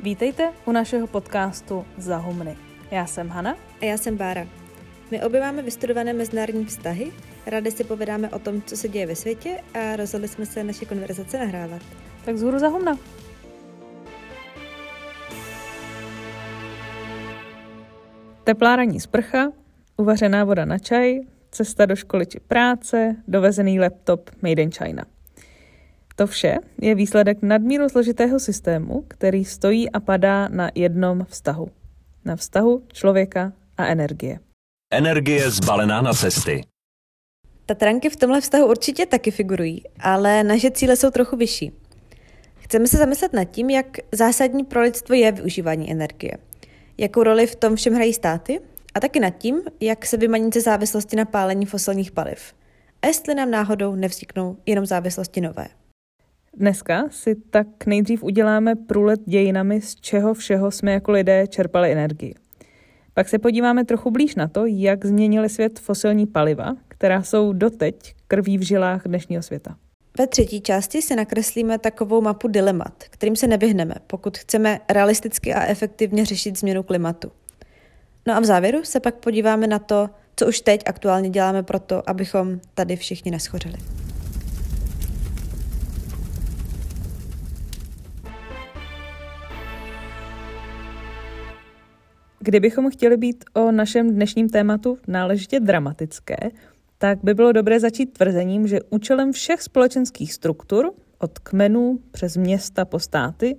Vítejte u našeho podcastu Zahumny. Já jsem Hana. A já jsem Bára. My obě máme vystudované mezinárodní vztahy, rádi si povídáme o tom, co se děje ve světě a rozhodli jsme se naše konverzace nahrávat. Tak zhůru Zahumna. Teplá ranní sprcha, uvařená voda na čaj, cesta do školy či práce, dovezený laptop Made in China. To vše je výsledek nadmíru složitého systému, který stojí a padá na jednom vztahu. Na vztahu člověka a energie. Energie zbalená na cesty. Tatranky v tomhle vztahu určitě taky figurují, ale naše cíle jsou trochu vyšší. Chceme se zamyslet nad tím, jak zásadní pro lidstvo je využívání energie. Jakou roli v tom všem hrají státy a taky nad tím, jak se vymanit ze závislosti na pálení fosilních paliv. A jestli nám náhodou nevzniknou jenom závislosti nové. Dneska si tak nejdřív uděláme průlet dějinami, z čeho všeho jsme jako lidé čerpali energii. Pak se podíváme trochu blíž na to, jak změnili svět fosilní paliva, která jsou doteď krví v žilách dnešního světa. Ve třetí části si nakreslíme takovou mapu dilemat, kterým se nevyhneme, pokud chceme realisticky a efektivně řešit změnu klimatu. No a v závěru se pak podíváme na to, co už teď aktuálně děláme pro to, abychom tady všichni neschořili. Kdybychom chtěli být o našem dnešním tématu náležitě dramatické, tak by bylo dobré začít tvrzením, že účelem všech společenských struktur, od kmenů přes města po státy,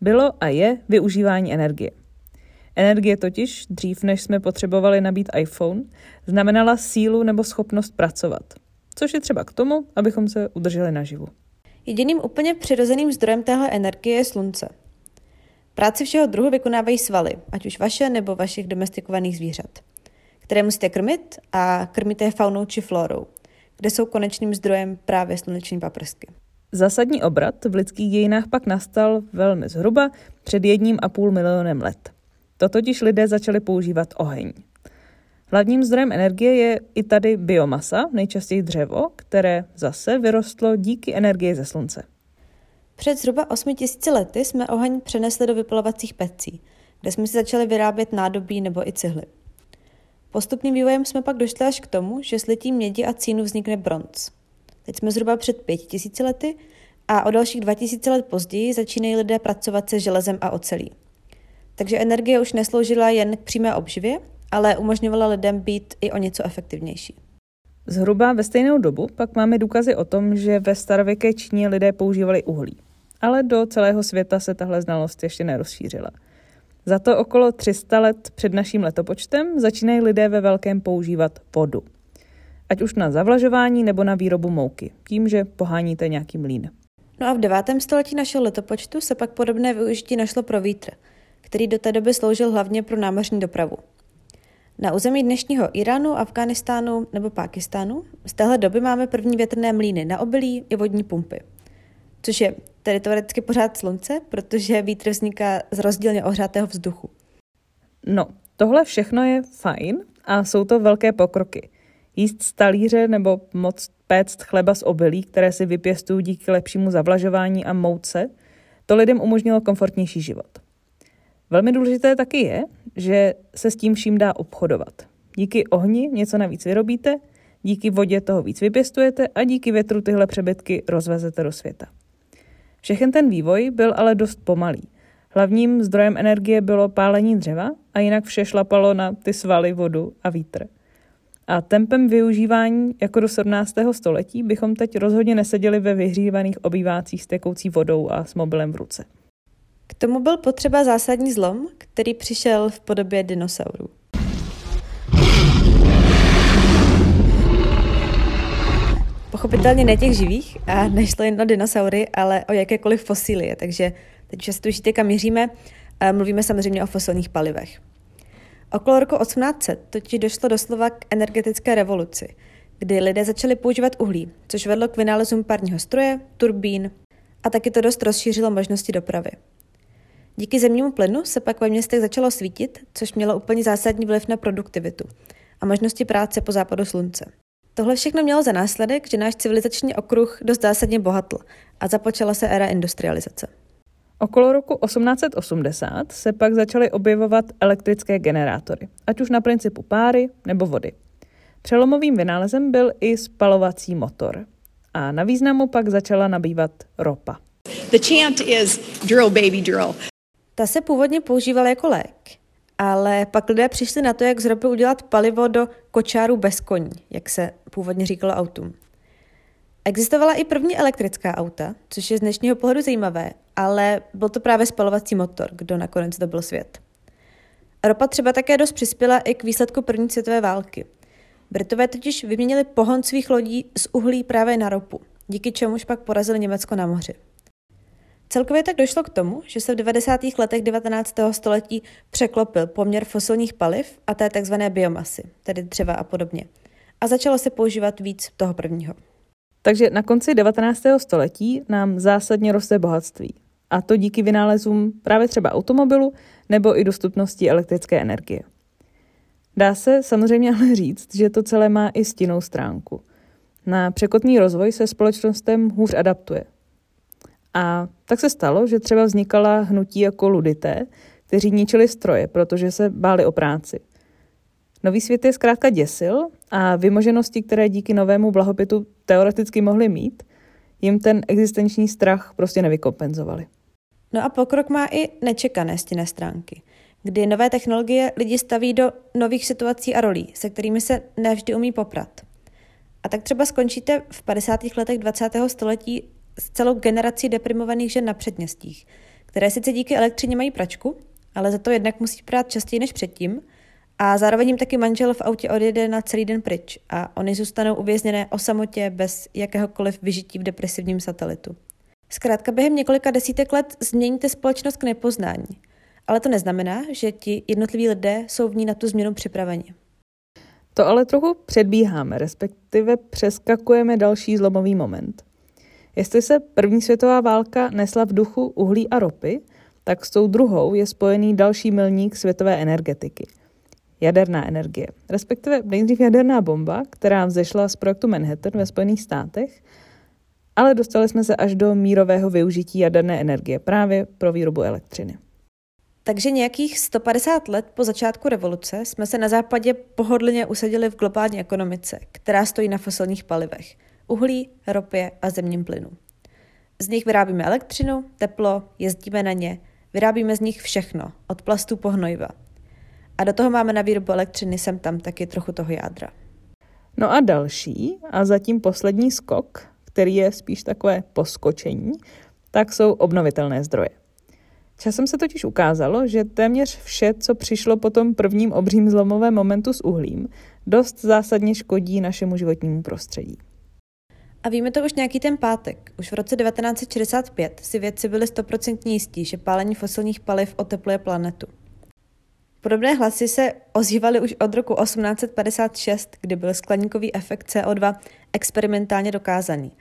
bylo a je využívání energie. Energie totiž, dřív než jsme potřebovali nabít iPhone, znamenala sílu nebo schopnost pracovat, což je třeba k tomu, abychom se udrželi naživu. Jediným úplně přirozeným zdrojem téhle energie je slunce. Práci všeho druhu vykonávají svaly, ať už vaše nebo vašich domestikovaných zvířat, které musíte krmit a krmíte je faunou či florou, kde jsou konečným zdrojem právě sluneční paprsky. Zásadní obrat v lidských dějinách pak nastal velmi zhruba před jedním a půl milionem let. To totiž lidé začali používat oheň. Hlavním zdrojem energie je i tady biomasa, nejčastěji dřevo, které zase vyrostlo díky energii ze slunce. Před zhruba 8000 lety jsme oheň přenesli do vypalovacích pecí, kde jsme si začali vyrábět nádobí nebo i cihly. Postupným vývojem jsme pak došli až k tomu, že s litím mědi a cínu vznikne bronz. Teď jsme zhruba před 5000 lety a o dalších 2000 let později začínají lidé pracovat se železem a ocelí. Takže energie už nesloužila jen k přímé obživě, ale umožňovala lidem být i o něco efektivnější. Zhruba ve stejnou dobu pak máme důkazy o tom, že ve starověké Číně lidé používali uhlí. Ale do celého světa se tahle znalost ještě nerozšířila. Za to okolo 300 let před naším letopočtem začínají lidé ve velkém používat vodu. Ať už na zavlažování nebo na výrobu mouky, tím, že poháníte nějaký mlín. No a v 9. století našeho letopočtu se pak podobné využití našlo pro vítr, který do té doby sloužil hlavně pro námořní dopravu. Na území dnešního Iránu, Afghánistánu nebo Pákistánu z téhle doby máme první větrné mlýny na obilí i vodní pumpy. Což je tedy teoreticky pořád slunce, protože vítr vzniká z rozdílně ohřátého vzduchu. No, tohle všechno je fajn a jsou to velké pokroky. Jíst z talíře nebo moc péct chleba z obilí, které si vypěstují díky lepšímu zavlažování a mouce, to lidem umožnilo komfortnější život. Velmi důležité taky je, že se s tím vším dá obchodovat. Díky ohni něco navíc vyrobíte, díky vodě toho víc vypěstujete a díky větru tyhle přebytky rozvezete do světa. Všechen ten vývoj byl ale dost pomalý. Hlavním zdrojem energie bylo pálení dřeva a jinak vše šlapalo na ty svaly, vodu a vítr. A tempem využívání jako do 17. století bychom teď rozhodně neseděli ve vyhřívaných obývácích s tekoucí vodou a s mobilem v ruce. K tomu byl potřeba zásadní zlom, který přišel v podobě dinosaurů. Pochopitelně ne těch živých a nešlo jen o dinosaury, ale o jakékoliv fosílie, takže teď si tušíte, kam míříme, mluvíme samozřejmě o fosilních palivech. Okolo roku 1800 totiž došlo doslova k energetické revoluci, kdy lidé začali používat uhlí, což vedlo k vynálezům parního stroje, turbín a taky to dost rozšířilo možnosti dopravy. Díky zemnímu plynu se pak ve městech začalo svítit, což mělo úplně zásadní vliv na produktivitu a možnosti práce po západu slunce. Tohle všechno mělo za následek, že náš civilizační okruh dost zásadně bohatl a započala se éra industrializace. Okolo roku 1880 se pak začaly objevovat elektrické generátory, ať už na principu páry nebo vody. Přelomovým vynálezem byl i spalovací motor. A na významu pak začala nabývat ropa. The chant is drill baby drill. Ta se původně používala jako lék, ale pak lidé přišli na to, jak z ropy udělat palivo do kočáru bez koní, jak se původně říkalo autům. Existovala i první elektrická auta, což je z dnešního pohledu zajímavé, ale byl to právě spalovací motor, kdo nakonec dobil svět. Ropa třeba také dost přispěla i k výsledku první světové války. Britové totiž vyměnili pohon svých lodí z uhlí právě na ropu, díky čemuž pak porazili Německo na moři. Celkově tak došlo k tomu, že se v 90. letech 19. století překlopil poměr fosilních paliv a té tzv. biomasy, tedy dřeva a podobně. A začalo se používat víc toho prvního. Takže na konci 19. století nám zásadně roste bohatství. A to díky vynálezům právě třeba automobilu nebo i dostupnosti elektrické energie. Dá se samozřejmě ale říct, že to celé má i stinnou stránku. Na překotný rozvoj se společnostem hůř adaptuje. A tak se stalo, že třeba vznikala hnutí jako ludité, kteří ničili stroje, protože se báli o práci. Nový svět je zkrátka děsil a vymoženosti, které díky novému blahobytu teoreticky mohli mít, jim ten existenční strach prostě nevykompenzovali. No a pokrok má i nečekané stinné stránky, kdy nové technologie lidi staví do nových situací a rolí, se kterými se nevždy umí poprat. A tak třeba skončíte v 50. letech 20. století s celou generací deprimovaných žen na předměstích, které sice díky elektřině mají pračku, ale za to jednak musí prát častěji než předtím a zároveň jim taky manžel v autě odjede na celý den pryč a oni zůstanou uvězněné o samotě bez jakéhokoliv vyžití v depresivním satelitu. Zkrátka během několika desítek let změníte společnost k nepoznání, ale to neznamená, že ti jednotliví lidé jsou v ní na tu změnu připraveni. To ale trochu předbíháme, respektive přeskakujeme další zlomový moment. Jestli se první světová válka nesla v duchu uhlí a ropy, tak s tou druhou je spojený další milník světové energetiky. Jaderná energie, respektive nejdřív jaderná bomba, která vzešla z projektu Manhattan ve Spojených státech, ale dostali jsme se až do mírového využití jaderné energie právě pro výrobu elektřiny. Takže nějakých 150 let po začátku revoluce jsme se na západě pohodlně usadili v globální ekonomice, která stojí na fosilních palivech – uhlí, ropě a zemním plynu. Z nich vyrábíme elektřinu, teplo, jezdíme na ně, vyrábíme z nich všechno, od plastu po hnojiva. A do toho máme na výrobu elektřiny sem tam taky trochu toho jádra. No a další, a zatím poslední skok, který je spíš takové poskočení, tak jsou obnovitelné zdroje. Časem se totiž ukázalo, že téměř vše, co přišlo po tom prvním obřím zlomovém momentu s uhlím, dost zásadně škodí našemu životnímu prostředí. A víme to už nějaký ten pátek. Už v roce 1965 si vědci byli stoprocentně jistí, že pálení fosilních paliv otepluje planetu. Podobné hlasy se ozývaly už od roku 1856, kdy byl skleníkový efekt CO2 experimentálně dokázaný.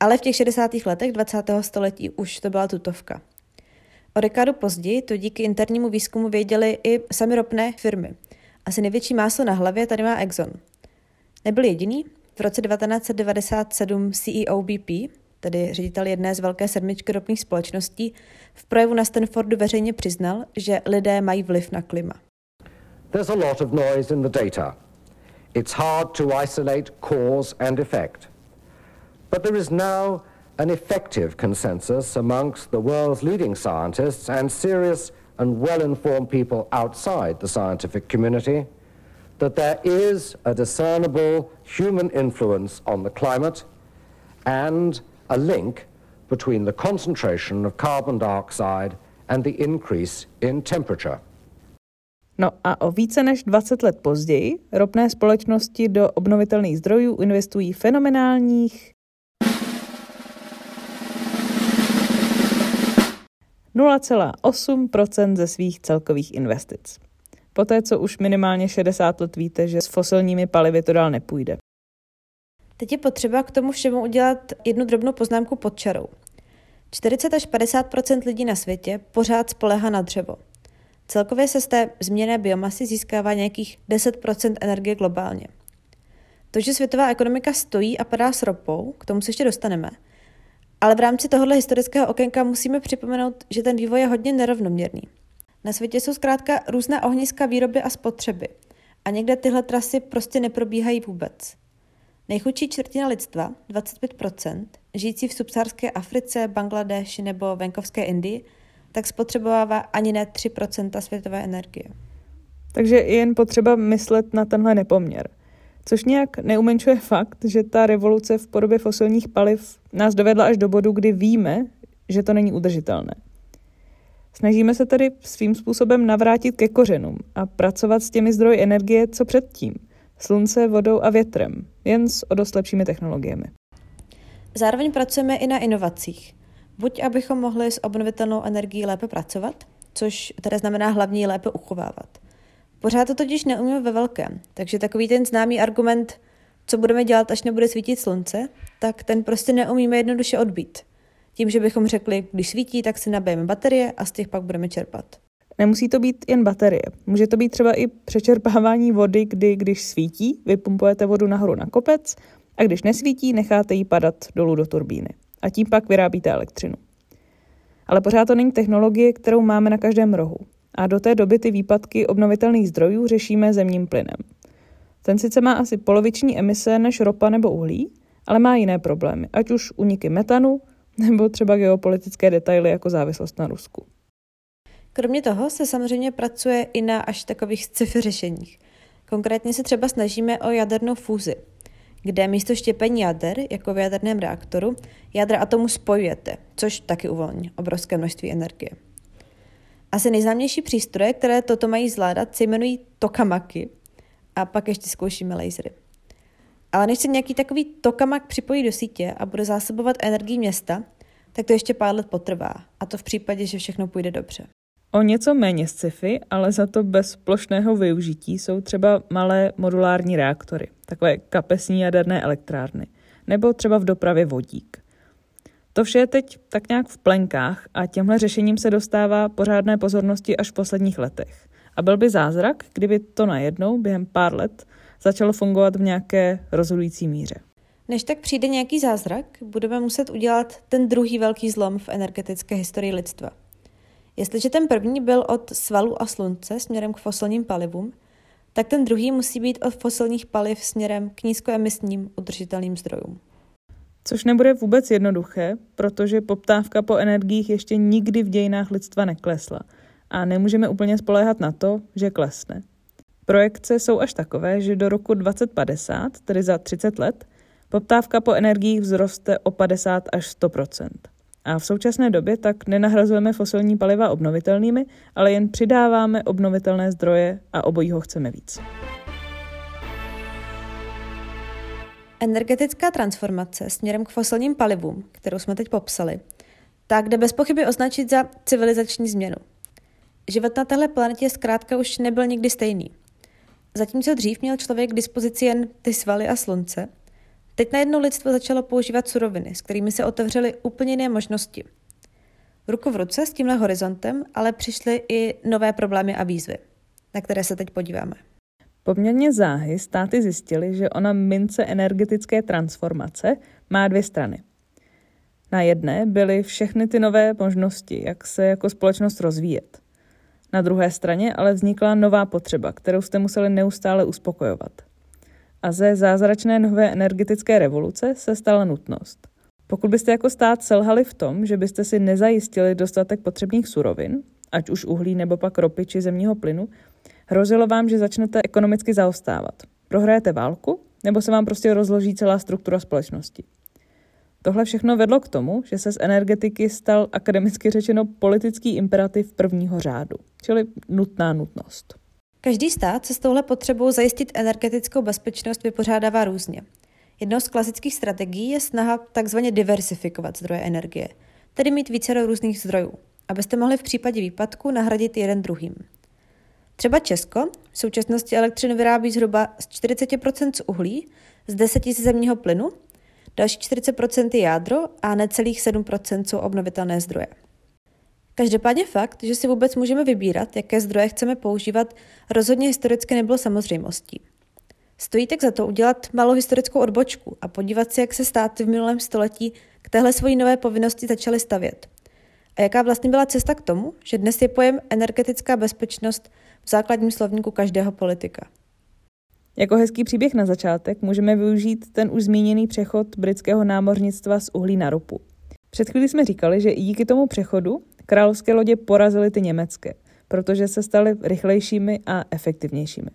Ale v těch 60. letech 20. století už to byla tutovka. O dekádu později to díky internímu výzkumu věděli i sami ropné firmy. Asi největší máslo na hlavě tady má Exxon. Nebyl jediný, v roce 1997 CEO BP, tedy ředitel jedné z velké sedmičky ropných společností, v projevu na Stanfordu veřejně přiznal, že lidé mají vliv na klima. There's a lot of noise in the data. It's hard to isolate cause and effect. But there is now an effective consensus amongst the world's leading scientists and serious and well-informed people outside the scientific community that there is a discernible human influence on the climate and a link between the concentration of carbon dioxide and the increase in temperature. No a o více než 20 let později ropné společnosti do obnovitelných zdrojů investují fenomenálních 0,8% ze svých celkových investic poté co už minimálně 60 let víte, že s fosilními palivy to dál nepůjde. Teď je potřeba k tomu všemu udělat jednu drobnou poznámku pod čarou. 40 až 50% lidí na světě pořád spolehá na dřevo. Celkově se z té změné biomasy získává nějakých 10% energie globálně. To, že světová ekonomika stojí a padá s ropou, k tomu se ještě dostaneme, Ale v rámci tohohle historického okénka musíme připomenout, že ten vývoj je hodně nerovnoměrný. Na světě jsou zkrátka různá ohniska výroby a spotřeby a někde tyhle trasy prostě neprobíhají vůbec. Nejchudší čtvrtina lidstva, 25%, žijící v subsaharské Africe, Bangladeši nebo venkovské Indii, tak spotřebovává ani ne 3% světové energie. Takže je jen potřeba myslet na tenhle nepoměr. Což nějak neumenšuje fakt, že ta revoluce v podobě fosilních paliv nás dovedla až do bodu, kdy víme, že to není udržitelné. Snažíme se tedy svým způsobem navrátit ke kořenům a pracovat s těmi zdroji energie, co předtím. Slunce, vodou a větrem, jen s o dost lepšími technologiemi. Zároveň pracujeme i na inovacích. Buď abychom mohli s obnovitelnou energií lépe pracovat, což tedy znamená hlavně lépe uchovávat. Pořád to totiž neumíme ve velkém, takže takový ten známý argument, co budeme dělat, až nebude svítit slunce, tak ten prostě neumíme jednoduše odbít. Tím, že bychom řekli, když svítí, tak si nabijeme baterie a z těch pak budeme čerpat. Nemusí to být jen baterie. Může to být třeba i přečerpávání vody, kdy když svítí, vypumpujete vodu nahoru na kopec a když nesvítí, necháte ji padat dolů do turbíny. A tím pak vyrábíte elektřinu. Ale pořád to není technologie, kterou máme na každém rohu. A do té doby ty výpadky obnovitelných zdrojů řešíme zemním plynem. Ten sice má asi poloviční emise než ropa nebo uhlí, ale má jiné problémy, ať už uniky metanu, nebo třeba geopolitické detaily jako závislost na Rusku. Kromě toho se samozřejmě pracuje i na až takových sci-fi řešeních. Konkrétně se třeba snažíme o jadernou fúzi, kde místo štěpení jader, jako v jaderném reaktoru, jádra atomu spojujete, což taky uvolní obrovské množství energie. Asi nejznámější přístroje, které toto mají zvládat, se jmenují tokamaky a pak ještě zkoušíme lasery. Ale než se nějaký takový tokamak připojí do sítě a bude zásobovat energii města, tak to ještě pár let potrvá. A to v případě, že všechno půjde dobře. O něco méně sci-fi, ale za to bez plošného využití jsou třeba malé modulární reaktory, takové kapesní jaderné elektrárny, nebo třeba v dopravě vodík. To vše je teď tak nějak v plenkách a těmhle řešením se dostává pořádné pozornosti až v posledních letech. A byl by zázrak, kdyby to najednou během pár let začalo fungovat v nějaké rozhodující míře. Než tak přijde nějaký zázrak, budeme muset udělat ten druhý velký zlom v energetické historii lidstva. Jestliže ten první byl od svalu a slunce směrem k fosilním palivům, tak ten druhý musí být od fosilních paliv směrem k nízkoemisním udržitelným zdrojům. Což nebude vůbec jednoduché, protože poptávka po energiích ještě nikdy v dějinách lidstva neklesla a nemůžeme úplně spoléhat na to, že klesne. Projekce jsou až takové, že do roku 2050, tedy za 30 let, poptávka po energiích vzroste o 50 až 100% A v současné době tak nenahrazujeme fosilní paliva obnovitelnými, ale jen přidáváme obnovitelné zdroje a obojího chceme víc. Energetická transformace směrem k fosilním palivům, kterou jsme teď popsali, tak jde bez pochyby označit za civilizační změnu. Život na téhle planetě zkrátka už nebyl nikdy stejný. Zatímco dřív měl člověk k dispozici jen ty svaly a slunce, teď najednou lidstvo začalo používat suroviny, s kterými se otevřely úplně jiné možnosti. Ruku v ruce s tímhle horizontem ale přišly i nové problémy a výzvy, na které se teď podíváme. Poměrně záhy státy zjistily, že ona mince energetické transformace má dvě strany. Na jedné byly všechny ty nové možnosti, jak se jako společnost rozvíjet. Na druhé straně ale vznikla nová potřeba, kterou jste museli neustále uspokojovat. A ze zázračné nové energetické revoluce se stala nutnost. Pokud byste jako stát selhali v tom, že byste si nezajistili dostatek potřebných surovin, ať už uhlí nebo pak ropy či zemního plynu, hrozilo vám, že začnete ekonomicky zaostávat. Prohrajete válku, nebo se vám prostě rozloží celá struktura společnosti. Tohle všechno vedlo k tomu, že se z energetiky stal akademicky řečeno politický imperativ prvního řádu, čili nutná nutnost. Každý stát se s touhle potřebou zajistit energetickou bezpečnost vypořádává různě. Jednou z klasických strategií je snaha takzvaně diversifikovat zdroje energie, tedy mít více různých zdrojů, abyste mohli v případě výpadku nahradit jeden druhým. Třeba Česko v současnosti elektřinu vyrábí zhruba z 40% z uhlí, z 10 z zemního plynu, další 40% je jádro a necelých 7% jsou obnovitelné zdroje. Každopádně fakt, že si vůbec můžeme vybírat, jaké zdroje chceme používat, rozhodně historicky nebylo samozřejmostí. Stojí tak za to udělat malou historickou odbočku a podívat se, jak se státy v minulém století k téhle svojí nové povinnosti začaly stavět. A jaká vlastně byla cesta k tomu, že dnes je pojem energetická bezpečnost v základním slovníku každého politika. Jako hezký příběh na začátek můžeme využít ten už zmíněný přechod britského námořnictva z uhlí na ropu. Před chvílí jsme říkali, že i díky tomu přechodu královské lodě porazily ty německé, protože se staly rychlejšími a efektivnějšími.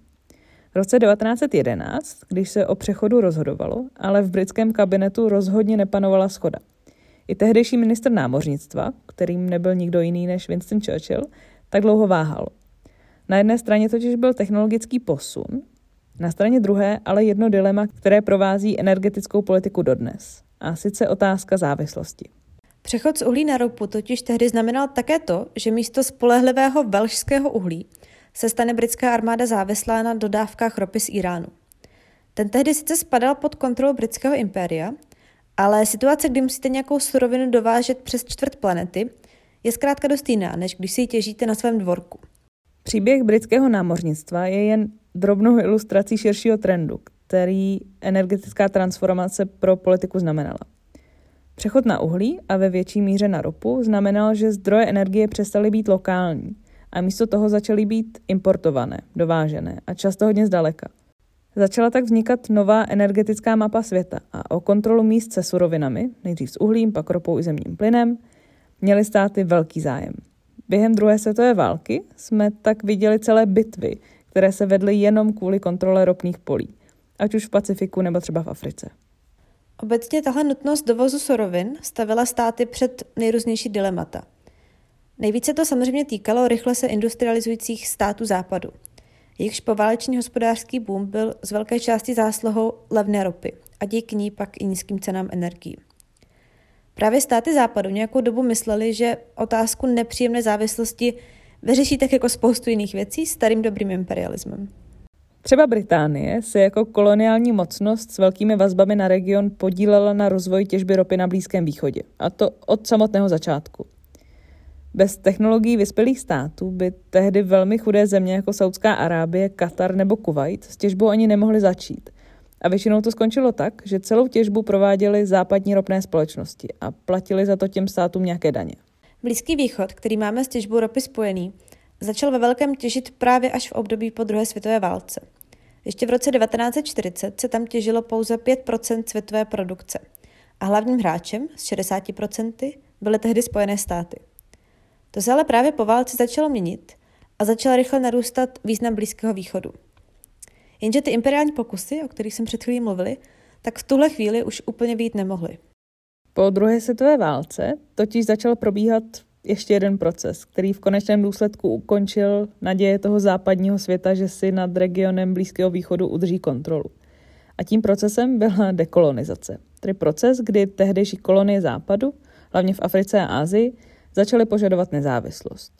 V roce 1911, když se o přechodu rozhodovalo, ale v britském kabinetu rozhodně nepanovala schoda. I tehdejší ministr námořnictva, kterým nebyl nikdo jiný než Winston Churchill, tak dlouho váhal. Na jedné straně totiž byl technologický posun, na straně druhé ale jedno dilema, které provází energetickou politiku dodnes, a sice otázka závislosti. Přechod z uhlí na ropu totiž tehdy znamenal také to, že místo spolehlivého velšského uhlí se stane britská armáda závislá na dodávkách ropy z Iránu. Ten tehdy sice spadal pod kontrolu britského impéria, ale situace, kdy musíte nějakou surovinu dovážet přes čtvrt planety, je zkrátka dost jiná, než když si ji těžíte na svém dvorku. Příběh britského námořnictva je jen drobnou ilustrací širšího trendu, který energetická transformace pro politiku znamenala. Přechod na uhlí a ve větší míře na ropu znamenal, že zdroje energie přestaly být lokální a místo toho začaly být importované, dovážené a často hodně zdaleka. Začala tak vznikat nová energetická mapa světa a o kontrolu míst se surovinami, nejdřív s uhlím, pak ropou i zemním plynem, měly státy velký zájem. Během druhé světové války jsme tak viděli celé bitvy, které se vedly jenom kvůli kontrole ropných polí, ať už v Pacifiku nebo třeba v Africe. Obecně tahle nutnost dovozu surovin stavila státy před nejrůznější dilemata. Nejvíce to samozřejmě týkalo rychle se industrializujících států západu. Jejichž poválečný hospodářský boom byl z velké části zásluhou levné ropy a díky ní pak i nízkým cenám energií. Právě státy západu nějakou dobu mysleli, že otázku nepříjemné závislosti vyřeší tak jako spoustu jiných věcí starým dobrým imperialismem. Třeba Británie se jako koloniální mocnost s velkými vazbami na region podílela na rozvoji těžby ropy na Blízkém východě, a to od samotného začátku. Bez technologií vyspělých států by tehdy velmi chudé země jako Saudská Arábie, Katar nebo Kuwait s těžbou ani nemohly začít. A většinou to skončilo tak, že celou těžbu prováděly západní ropné společnosti a platili za to těm státům nějaké daně. Blízký východ, který máme s těžbou ropy spojený, začal ve velkém těžit právě až v období po druhé světové válce. Ještě v roce 1940 se tam těžilo pouze 5% světové produkce a hlavním hráčem s 60% byly tehdy Spojené státy. To se ale právě po válce začalo měnit a začal rychle narůstat význam Blízkého východu. Jenže ty imperiální pokusy, o kterých jsem před chvílí mluvili, tak v tuhle chvíli už úplně být nemohly. Po druhé světové válce totiž začal probíhat ještě jeden proces, který v konečném důsledku ukončil naděje toho západního světa, že si nad regionem Blízkého východu udrží kontrolu. A tím procesem byla dekolonizace, tedy proces, kdy tehdejší kolonie západu, hlavně v Africe a Asii, začaly požadovat nezávislost.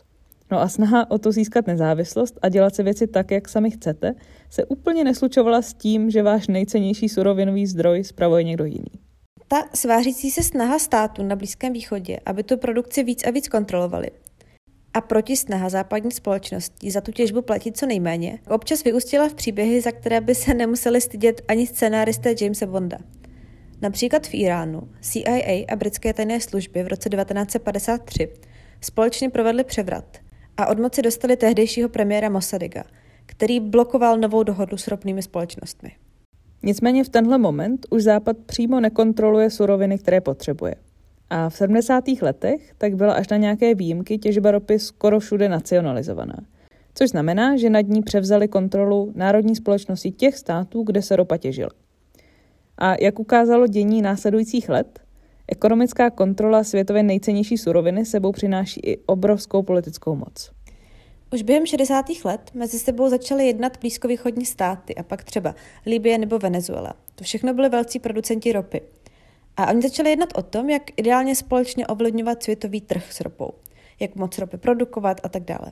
No a snaha o to získat nezávislost a dělat si věci tak, jak sami chcete, se úplně neslučovala s tím, že váš nejcennější surovinový zdroj spravuje někdo jiný. Ta svářící se snaha státu na Blízkém východě, aby tu produkci víc a víc kontrolovali, a protisnaha západní společnosti za tu těžbu platit co nejméně, občas vyústila v příběhy, za které by se nemuseli stydět ani scenáristé Jamesa Bonda. Například v Iránu CIA a britské tajné služby v roce 1953 společně provedli převrat a od moci dostali tehdejšího premiéra Mossadiga, který blokoval novou dohodu s ropnými společnostmi. Nicméně v tenhle moment už Západ přímo nekontroluje suroviny, které potřebuje. A v 70. letech tak byla až na nějaké výjimky těžba ropy skoro všude nacionalizovaná. Což znamená, že nad ní převzali kontrolu národní společnosti těch států, kde se ropa těžila. A jak ukázalo dění následujících let, ekonomická kontrola světově nejcennější suroviny sebou přináší i obrovskou politickou moc. Už během 60. let mezi sebou začaly jednat blízkovýchodní státy a pak třeba Libie nebo Venezuela. To všechno byly velcí producenti ropy. A oni začali jednat o tom, jak ideálně společně ovlivňovat světový trh s ropou, jak moc ropy produkovat a tak dále.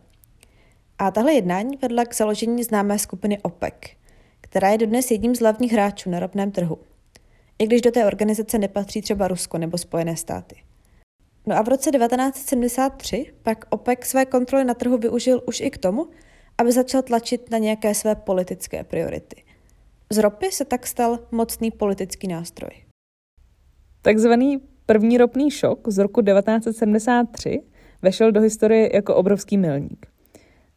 A tahle jednání vedla k založení známé skupiny OPEC, která je dodnes jedním z hlavních hráčů na ropném trhu. I když do té organizace nepatří třeba Rusko nebo Spojené státy. No a v roce 1973 pak OPEC své kontroly na trhu využil už i k tomu, aby začal tlačit na nějaké své politické priority. Z ropy se tak stal mocný politický nástroj. Takzvaný první ropný šok z roku 1973 vešel do historie jako obrovský milník.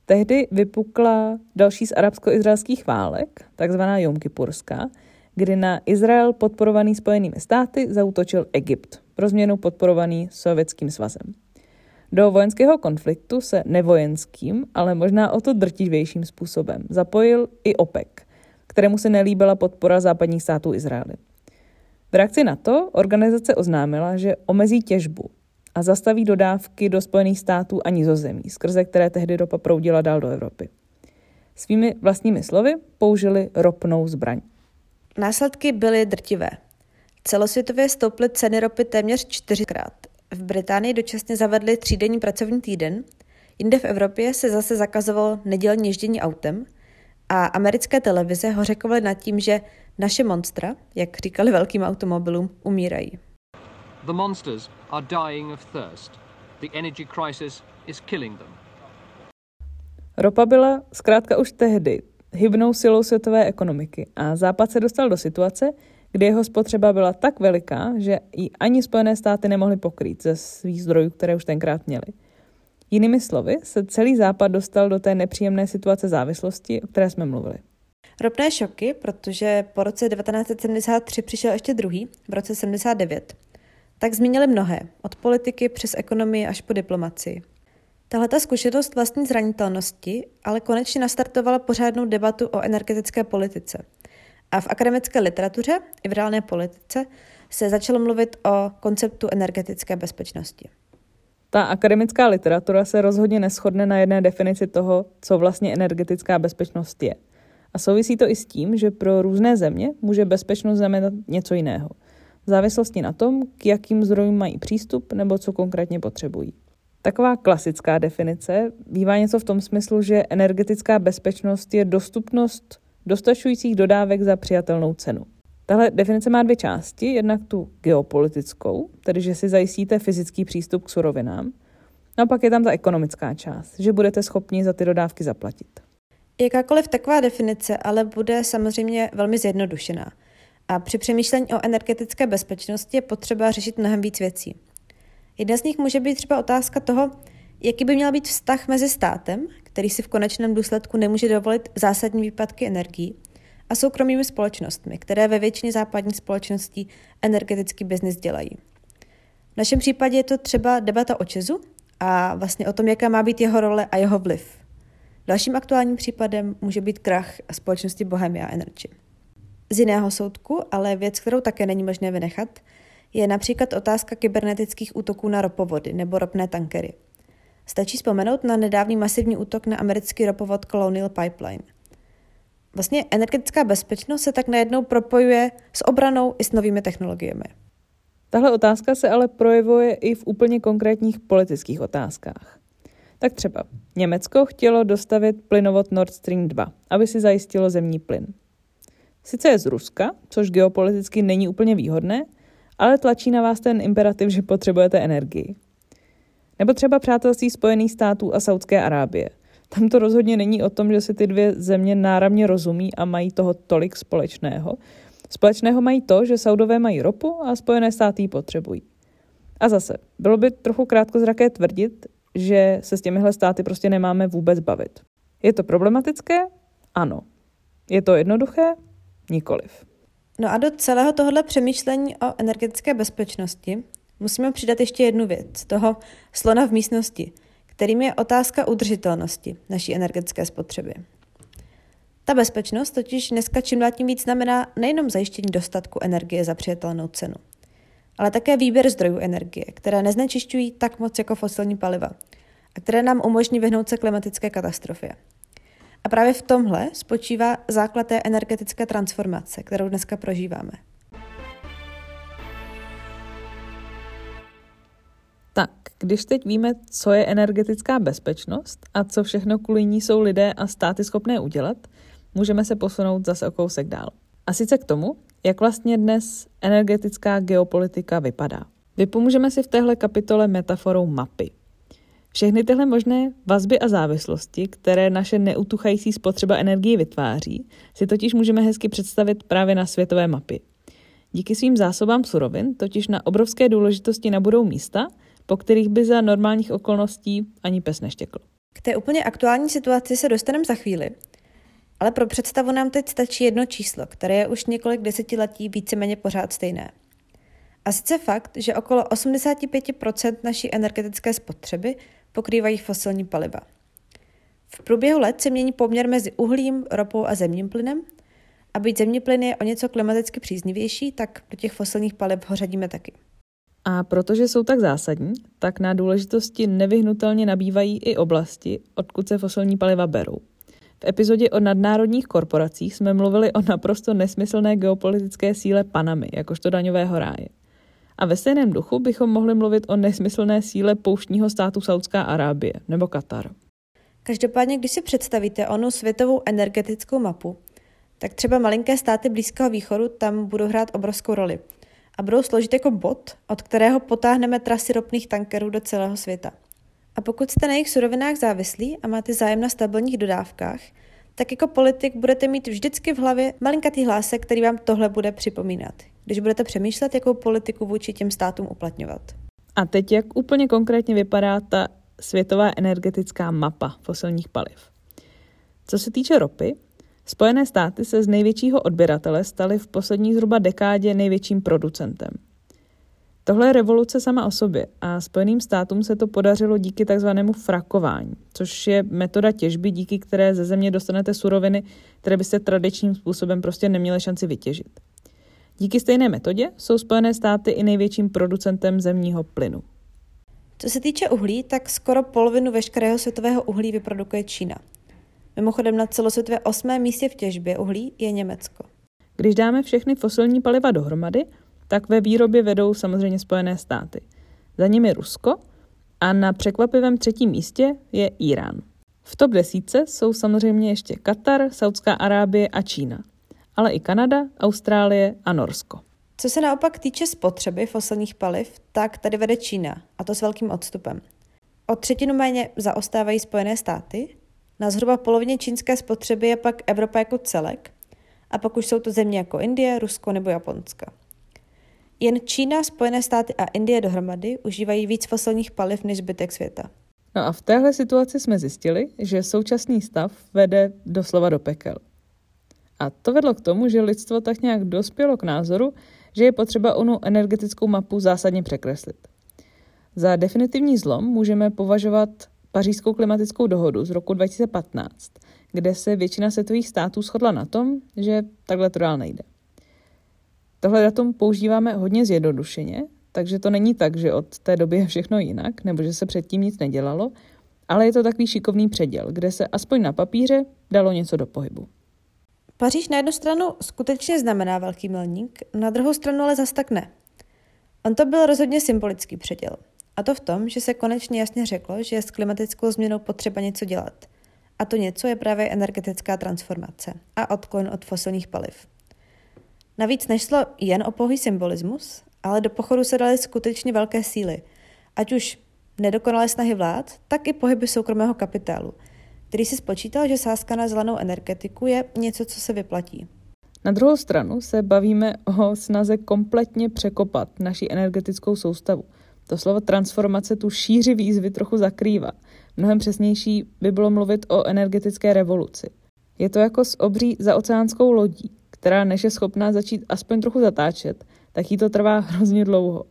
Tehdy vypukla další z arabsko-izraelských válek, takzvaná Jom Kipurská, kdy na Izrael podporovaný Spojenými státy zautočil Egypt, pro změnu podporovaný Sovětským svazem. Do vojenského konfliktu se nevojenským, ale možná o to drtivějším způsobem zapojil i OPEC, kterému se nelíbila podpora západních států Izraeli. V reakci na to organizace oznámila, že omezí těžbu a zastaví dodávky do Spojených států a nizozemí, skrze které tehdy ropa proudila dál do Evropy. Svými vlastními slovy použili ropnou zbraň. Následky byly drtivé. Celosvětově stouply ceny ropy téměř čtyřikrát. V Británii dočasně zavedli třídenní pracovní týden, jinde v Evropě se zase zakazovalo nedělní ježdění autem a americké televize hořekovaly nad tím, že naše monstra, jak říkali velkým automobilům, umírají. The monsters are dying of thirst. The energy crisis is killing them. Ropa byla zkrátka už tehdy hybnou silou světové ekonomiky a Západ se dostal do situace, kdy jeho spotřeba byla tak veliká, že ji ani Spojené státy nemohly pokrýt ze svých zdrojů, které už tenkrát měly. Jinými slovy, se celý Západ dostal do té nepříjemné situace závislosti, o které jsme mluvili. Ropné šoky, protože po roce 1973 přišel ještě druhý, v roce 79, tak zmínili mnohé, od politiky přes ekonomii až po diplomaci. Tahle ta zkušenost vlastní zranitelnosti ale konečně nastartovala pořádnou debatu o energetické politice. A v akademické literatuře i v reálné politice se začalo mluvit o konceptu energetické bezpečnosti. Ta akademická literatura se rozhodně neschodne na jedné definici toho, co vlastně energetická bezpečnost je. A souvisí to i s tím, že pro různé země může bezpečnost znamenat něco jiného. V závislosti na tom, k jakým zdrojům mají přístup nebo co konkrétně potřebují. Taková klasická definice bývá něco v tom smyslu, že energetická bezpečnost je dostupnost dostačujících dodávek za přijatelnou cenu. Tahle definice má dvě části, jednak tu geopolitickou, tedy že si zajistíte fyzický přístup k surovinám, no a pak je tam ta ekonomická část, že budete schopni za ty dodávky zaplatit. Jakákoliv taková definice ale bude samozřejmě velmi zjednodušená. A při přemýšlení o energetické bezpečnosti je potřeba řešit mnohem víc věcí. Jedna z nich může být třeba otázka toho, jaký by měl být vztah mezi státem, který si v konečném důsledku nemůže dovolit zásadní výpadky energií, a soukromými společnostmi, které ve většině západních společností energetický biznis dělají. V našem případě je to třeba debata o Česu a vlastně o tom, jaká má být jeho role a jeho vliv. Dalším aktuálním případem může být krach společnosti Bohemia Energy. Z jiného soudku, ale věc, kterou také není možné vynechat, je například otázka kybernetických útoků na ropovody nebo ropné tankery. Stačí vzpomenout na nedávný masivní útok na americký ropovod Colonial Pipeline. Vlastně energetická bezpečnost se tak najednou propojuje s obranou i s novými technologiemi. Tahle otázka se ale projevuje i v úplně konkrétních politických otázkách. Tak třeba Německo chtělo dostavit plynovod Nord Stream 2, aby si zajistilo zemní plyn. Sice je z Ruska, což geopoliticky není úplně výhodné, ale tlačí na vás ten imperativ, že potřebujete energii. Nebo třeba přátelství Spojených států a Saudské Arábie. Tam to rozhodně není o tom, že si ty dvě země náramně rozumí a mají toho tolik společného. Společného mají to, že Saudové mají ropu a Spojené státy ji potřebují. A zase, bylo by trochu krátkozraké tvrdit, že se s těmihle státy prostě nemáme vůbec bavit. Je to problematické? Ano. Je to jednoduché? Nikoliv. No a do celého tohohle přemýšlení o energetické bezpečnosti musíme přidat ještě jednu věc, toho slona v místnosti, kterým je otázka udržitelnosti naší energetické spotřeby. Ta bezpečnost totiž dneska čím dál tím víc znamená nejenom zajištění dostatku energie za přijatelnou cenu, ale také výběr zdrojů energie, které neznečišťují tak moc jako fosilní paliva a které nám umožní vyhnout se klimatické katastrofě. A právě v tomhle spočívá základ té energetické transformace, kterou dneska prožíváme. Tak, když teď víme, co je energetická bezpečnost a co všechno kvůli ní jsou lidé a státy schopné udělat, můžeme se posunout zase o kousek dál. A sice k tomu, jak vlastně dnes energetická geopolitika vypadá. Vypomůžeme si v téhle kapitole metaforou mapy. Všechny tyhle možné vazby a závislosti, které naše neutuchající spotřeba energie vytváří, si totiž můžeme hezky představit právě na světové mapě. Díky svým zásobám surovin totiž na obrovské důležitosti nabudou místa, po kterých by za normálních okolností ani pes neštěkl. K té úplně aktuální situaci se dostaneme za chvíli, ale pro představu nám teď stačí jedno číslo, které je už několik desetiletí víceméně pořád stejné. A sice fakt, že okolo 85% naší energetické spotřeby pokrývají fosilní paliva. V průběhu let se mění poměr mezi uhlím, ropou a zemním plynem a být zemní plyn je o něco klimaticky příznivější, tak do těch fosilních paliv ho řadíme taky. A protože jsou tak zásadní, tak na důležitosti nevyhnutelně nabývají i oblasti, odkud se fosilní paliva berou. V epizodě o nadnárodních korporacích jsme mluvili o naprosto nesmyslné geopolitické síle Panamy, jakožto daňového ráje. A ve stejném duchu bychom mohli mluvit o nesmyslné síle pouštního státu Saudská Arábie nebo Katar. Každopádně, když si představíte onu světovou energetickou mapu, tak třeba malinké státy Blízkého východu tam budou hrát obrovskou roli a budou složit jako bod, od kterého potáhneme trasy ropných tankerů do celého světa. A pokud jste na jejich surovinách závislí a máte zájem na stabilních dodávkách, tak jako politik budete mít vždycky v hlavě malinkatý hlásek, který vám tohle bude připomínat, když budete přemýšlet, jakou politiku vůči těm státům uplatňovat. A teď jak úplně konkrétně vypadá ta světová energetická mapa fosilních paliv? Co se týče ropy, Spojené státy se z největšího odběratele staly v poslední zhruba dekádě největším producentem. Tohle je revoluce sama o sobě a Spojeným státům se to podařilo díky takzvanému frakování, což je metoda těžby, díky které ze země dostanete suroviny, které byste tradičním způsobem prostě neměli šanci vytěžit. Díky stejné metodě jsou Spojené státy i největším producentem zemního plynu. Co se týče uhlí, tak skoro polovinu veškerého světového uhlí vyprodukuje Čína. Mimochodem na celosvětově osmém místě v těžbě uhlí je Německo. Když dáme všechny fosilní paliva dohromady, tak ve výrobě vedou samozřejmě Spojené státy. Za nimi Rusko a na překvapivém třetím místě je Irán. V top desíce jsou samozřejmě ještě Katar, Saudská Arábie a Čína, ale i Kanada, Austrálie a Norsko. Co se naopak týče spotřeby fosilních paliv, tak tady vede Čína, a to s velkým odstupem. O třetinu méně zaostávají Spojené státy, na zhruba polovině čínské spotřeby je pak Evropa jako celek, a pak už jsou to země jako Indie, Rusko nebo Japonska. Jen Čína, Spojené státy a Indie dohromady užívají víc fosilních paliv než zbytek světa. No a v téhle situaci jsme zjistili, že současný stav vede doslova do pekel. A to vedlo k tomu, že lidstvo tak nějak dospělo k názoru, že je potřeba onu energetickou mapu zásadně překreslit. Za definitivní zlom můžeme považovat pařížskou klimatickou dohodu z roku 2015, kde se většina světových států shodla na tom, že takhle to dál nejde. Tohle datum používáme hodně zjednodušeně, takže to není tak, že od té doby je všechno jinak, nebo že se předtím nic nedělalo, ale je to takový šikovný předěl, kde se aspoň na papíře dalo něco do pohybu. Paříž na jednu stranu skutečně znamená velký milník, na druhou stranu ale zas tak ne. On to byl rozhodně symbolický předěl. A to v tom, že se konečně jasně řeklo, že je s klimatickou změnou potřeba něco dělat. A to něco je právě energetická transformace a odklon od fosilních paliv. Navíc nešlo jen o pouhý symbolismus, ale do pochodu se daly skutečně velké síly, ať už nedokonalé snahy vlád, tak i pohyby soukromého kapitálu, který si spočítal, že sázka na zelenou energetiku je něco, co se vyplatí. Na druhou stranu se bavíme o snaze kompletně překopat naši energetickou soustavu. To slovo transformace tu šíři výzvy trochu zakrývá. Mnohem přesnější by bylo mluvit o energetické revoluci. Je to jako s obří zaoceánskou lodí, která než je schopná začít aspoň trochu zatáčet, tak jí to trvá hrozně dlouho.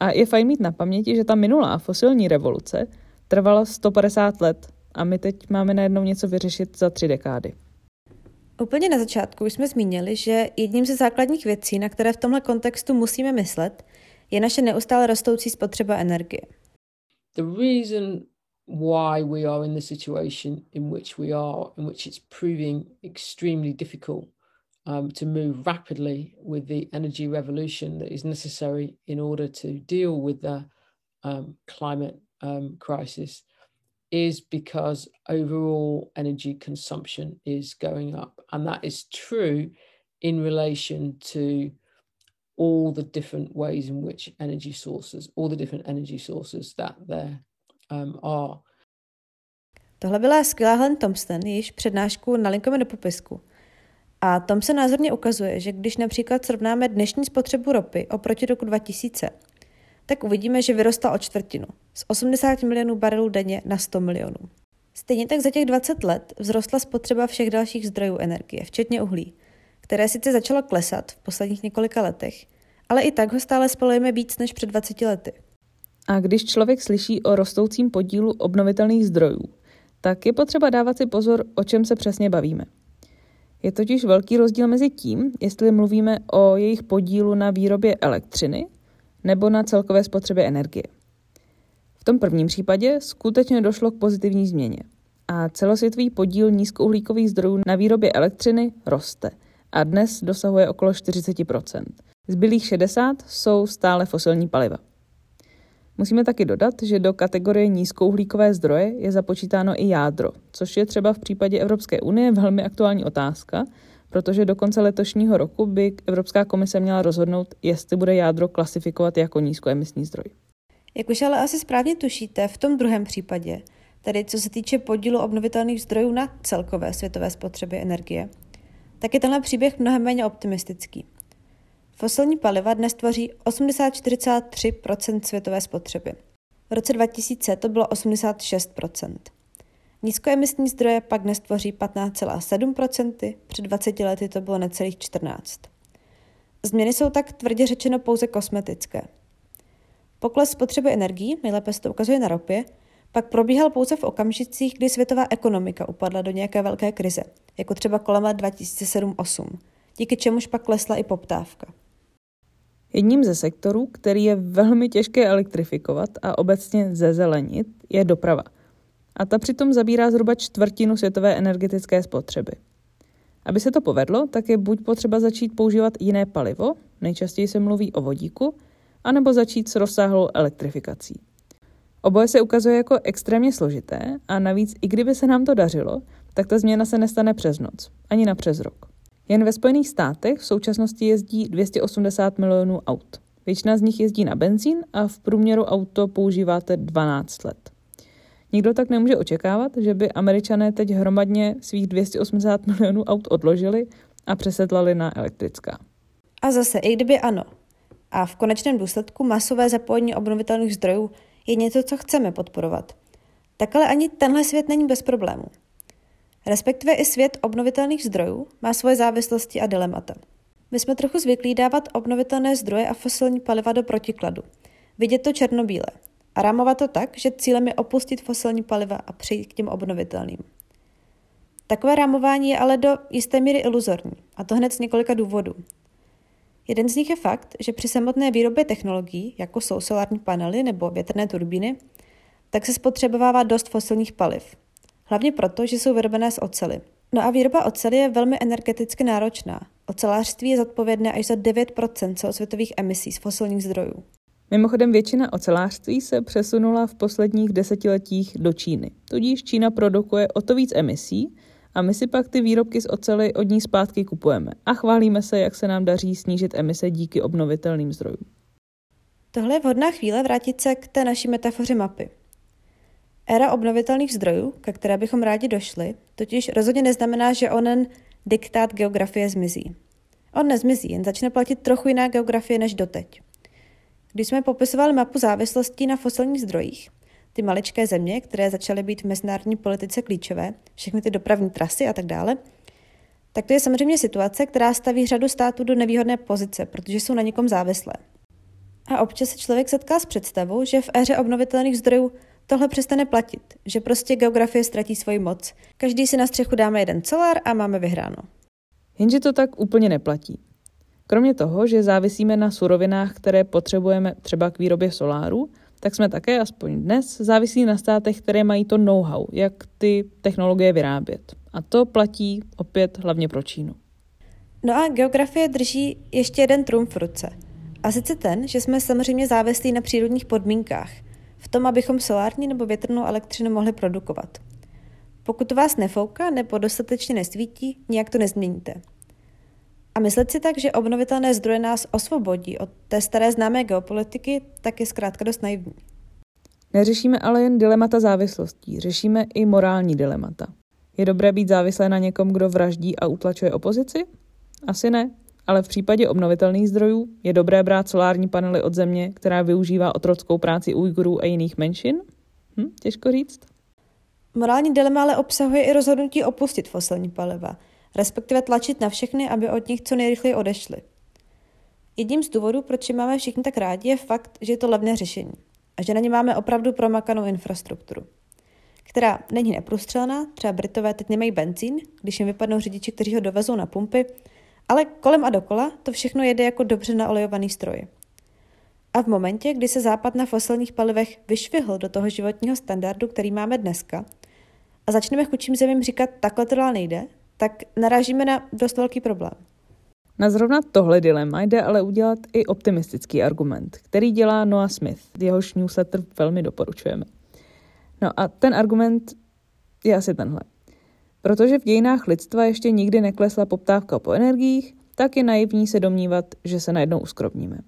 A je fajn mít na paměti, že ta minulá fosilní revoluce trvala 150 let a my teď máme najednou něco vyřešit za tři dekády. Úplně na začátku už jsme zmínili, že jedním ze základních věcí, na které v tomhle kontextu musíme myslet, je naše neustále rostoucí spotřeba energie. The reason why we are in the situation in which we are, in which it's proving extremely difficult um, to move rapidly with the energy revolution that is necessary in order to deal with the um, climate um, crisis is because overall energy consumption is going up. And that is true in relation to all the different ways in which energy sources, all the different energy sources that there um, are. Tohle byla skvělá Helen Thompson, jejíž přednášku nalinkujeme do popisku. A Tom se názorně ukazuje, že když například srovnáme dnešní spotřebu ropy oproti roku 2000, tak uvidíme, že vyrostla o čtvrtinu, z 80 milionů barelů denně na 100 milionů. Stejně tak za těch 20 let vzrostla spotřeba všech dalších zdrojů energie, včetně uhlí, které sice začalo klesat v posledních několika letech, ale i tak ho stále spalujeme víc než před 20 lety. A když člověk slyší o rostoucím podílu obnovitelných zdrojů, tak je potřeba dávat si pozor, o čem se přesně bavíme. Je totiž velký rozdíl mezi tím, jestli mluvíme o jejich podílu na výrobě elektřiny nebo na celkové spotřebě energie. V tom prvním případě skutečně došlo k pozitivní změně a celosvětový podíl nízkouhlíkových zdrojů na výrobě elektřiny roste a dnes dosahuje okolo 40% Zbylých 60 jsou stále fosilní paliva. Musíme taky dodat, že do kategorie nízkouhlíkové zdroje je započítáno i jádro, což je třeba v případě Evropské unie velmi aktuální otázka, protože do konce letošního roku by Evropská komise měla rozhodnout, jestli bude jádro klasifikovat jako nízkoemisní zdroj. Jak už ale asi správně tušíte, v tom druhém případě, tedy co se týče podílu obnovitelných zdrojů na celkové světové spotřebě energie, tak je tenhle příběh mnohem méně optimistický. Fosilní paliva dnes tvoří 84,3% světové spotřeby. V roce 2000 to bylo 86% Nízkoemisní zdroje pak dnes tvoří 15,7% před 20 lety to bylo necelých 14 Změny jsou tak tvrdě řečeno pouze kosmetické. Pokles spotřeby energií, nejlépe se to ukazuje na ropě, pak probíhal pouze v okamžicích, kdy světová ekonomika upadla do nějaké velké krize, jako třeba kolem let 2007-8, díky čemuž pak klesla i poptávka. Jedním ze sektorů, který je velmi těžké elektrifikovat a obecně zezelenit, je doprava. A ta přitom zabírá zhruba čtvrtinu světové energetické spotřeby. Aby se to povedlo, tak je buď potřeba začít používat jiné palivo, nejčastěji se mluví o vodíku, anebo začít s rozsáhlou elektrifikací. Oboje se ukazuje jako extrémně složité a navíc, i kdyby se nám to dařilo, tak ta změna se nestane přes noc, ani na přes rok. Jen ve Spojených státech v současnosti jezdí 280 milionů aut. Většina z nich jezdí na benzín a v průměru auto používáte 12 let. Nikdo tak nemůže očekávat, že by američané teď hromadně svých 280 milionů aut odložili a přesedlali na elektrická. A zase, i kdyby ano. A v konečném důsledku masové zapojení obnovitelných zdrojů je něco, co chceme podporovat. Tak ale ani tenhle svět není bez problémů. Respektive i svět obnovitelných zdrojů má svoje závislosti a dilemata. My jsme trochu zvyklí dávat obnovitelné zdroje a fosilní paliva do protikladu. Vidět to černobíle. A rámovat to tak, že cílem je opustit fosilní paliva a přejít k těm obnovitelným. Takové rámování je ale do jisté míry iluzorní, a to hned z několika důvodů. Jeden z nich je fakt, že při samotné výrobě technologií, jako jsou solární panely nebo větrné turbíny, tak se spotřebovává dost fosilních paliv, Hlavně proto, že jsou vyrobené z ocely. No a výroba oceli je velmi energeticky náročná. Ocelářství je zodpovědné až za 9% celosvětových emisí z fosilních zdrojů. Mimochodem většina ocelářství se přesunula v posledních desetiletích do Číny. Tudíž Čína produkuje o to víc emisí a my si pak ty výrobky z ocely od ní zpátky kupujeme a chválíme se, jak se nám daří snížit emise díky obnovitelným zdrojům. Tohle je vhodná chvíle vrátit se k té naší metafoře mapy. Éra obnovitelných zdrojů, ke které bychom rádi došli, totiž rozhodně neznamená, že onen diktát geografie zmizí. On nezmizí, jen začne platit trochu jiná geografie než doteď. Když jsme popisovali mapu závislostí na fosilních zdrojích, ty maličké země, které začaly být v mezinárodní politice klíčové, všechny ty dopravní trasy a tak dále, tak to je samozřejmě situace, která staví řadu států do nevýhodné pozice, protože jsou na někom závislé. A občas se člověk setká s představou, že v éře obnovitelných zdrojů tohle přestane platit, že prostě geografie ztratí svoji moc. Každý si na střechu dáme jeden solár a máme vyhráno. Jenže to tak úplně neplatí. Kromě toho, že závisíme na surovinách, které potřebujeme třeba k výrobě soláru, tak jsme také, aspoň dnes, závislí na státech, které mají to know-how, jak ty technologie vyrábět. A to platí opět hlavně pro Čínu. No a geografie drží ještě jeden trumf v ruce. A sice ten, že jsme samozřejmě závislí na přírodních podmínkách – v tom, abychom solární nebo větrnou elektřinu mohli produkovat. Pokud vás nefouká nebo dostatečně nesvítí, nijak to nezměníte. A myslet si tak, že obnovitelné zdroje nás osvobodí od té staré známé geopolitiky, tak je zkrátka dost naivní. Neřešíme ale jen dilemata závislostí, řešíme i morální dilemata. Je dobré být závislé na někom, kdo vraždí a utlačuje opozici? Asi ne, ale v případě obnovitelných zdrojů je dobré brát solární panely od země, která využívá otrockou práci Ujgurů a jiných menšin? Hm, těžko říct. Morální dilema ale obsahuje i rozhodnutí opustit fosilní paliva, respektive tlačit na všechny, aby od nich co nejrychleji odešli. Jedním z důvodů, proč je máme všichni tak rádi, je fakt, že je to levné řešení a že na ně máme opravdu promakanou infrastrukturu, která není neprůstřelná, třeba Britové teď nemají benzín, když jim vypadnou řidiči, kteří ho dovezou na pumpy, ale kolem a dokola to všechno jede jako dobře naolejovaný stroj. A v momentě, kdy se západ na fosilních palivech vyšvihl do toho životního standardu, který máme dneska, a začneme chudším zemím říkat, takhle to dál nejde, tak narážíme na dost velký problém. Na zrovna tohle dilema jde ale udělat i optimistický argument, který dělá Noah Smith, jehož newsletter velmi doporučujeme. No a ten argument je asi tenhle. Protože v dějinách lidstva ještě nikdy neklesla poptávka po energiích, tak je naivní se domnívat, že se najednou uskromníme.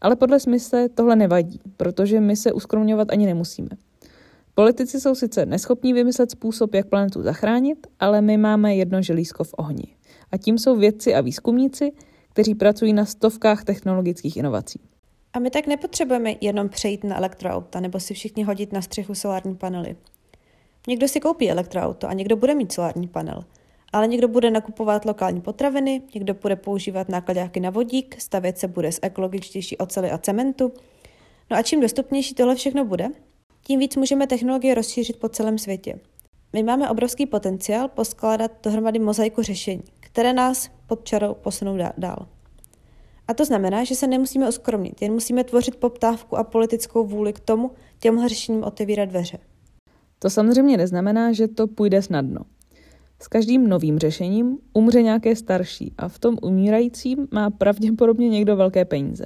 Ale podle smysle tohle nevadí, protože my se uskromňovat ani nemusíme. Politici jsou sice neschopní vymyslet způsob, jak planetu zachránit, ale my máme jedno želízko v ohni. A tím jsou vědci a výzkumníci, kteří pracují na stovkách technologických inovací. A my tak nepotřebujeme jenom přejít na elektroauta nebo si všichni hodit na střechu solární panely. Někdo si koupí elektroauto a někdo bude mít solární panel. Ale někdo bude nakupovat lokální potraviny, někdo bude používat nákladáky na vodík, stavět se bude z ekologičtější ocely a cementu. No a čím dostupnější tohle všechno bude, tím víc můžeme technologie rozšířit po celém světě. My máme obrovský potenciál poskládat dohromady mozaiku řešení, které nás pod čarou posunou dál. A to znamená, že se nemusíme uskromnit, jen musíme tvořit poptávku a politickou vůli k tomu těmhle řešením otevírat dveře. To samozřejmě neznamená, že to půjde snadno. S každým novým řešením umře nějaké starší a v tom umírajícím má pravděpodobně někdo velké peníze.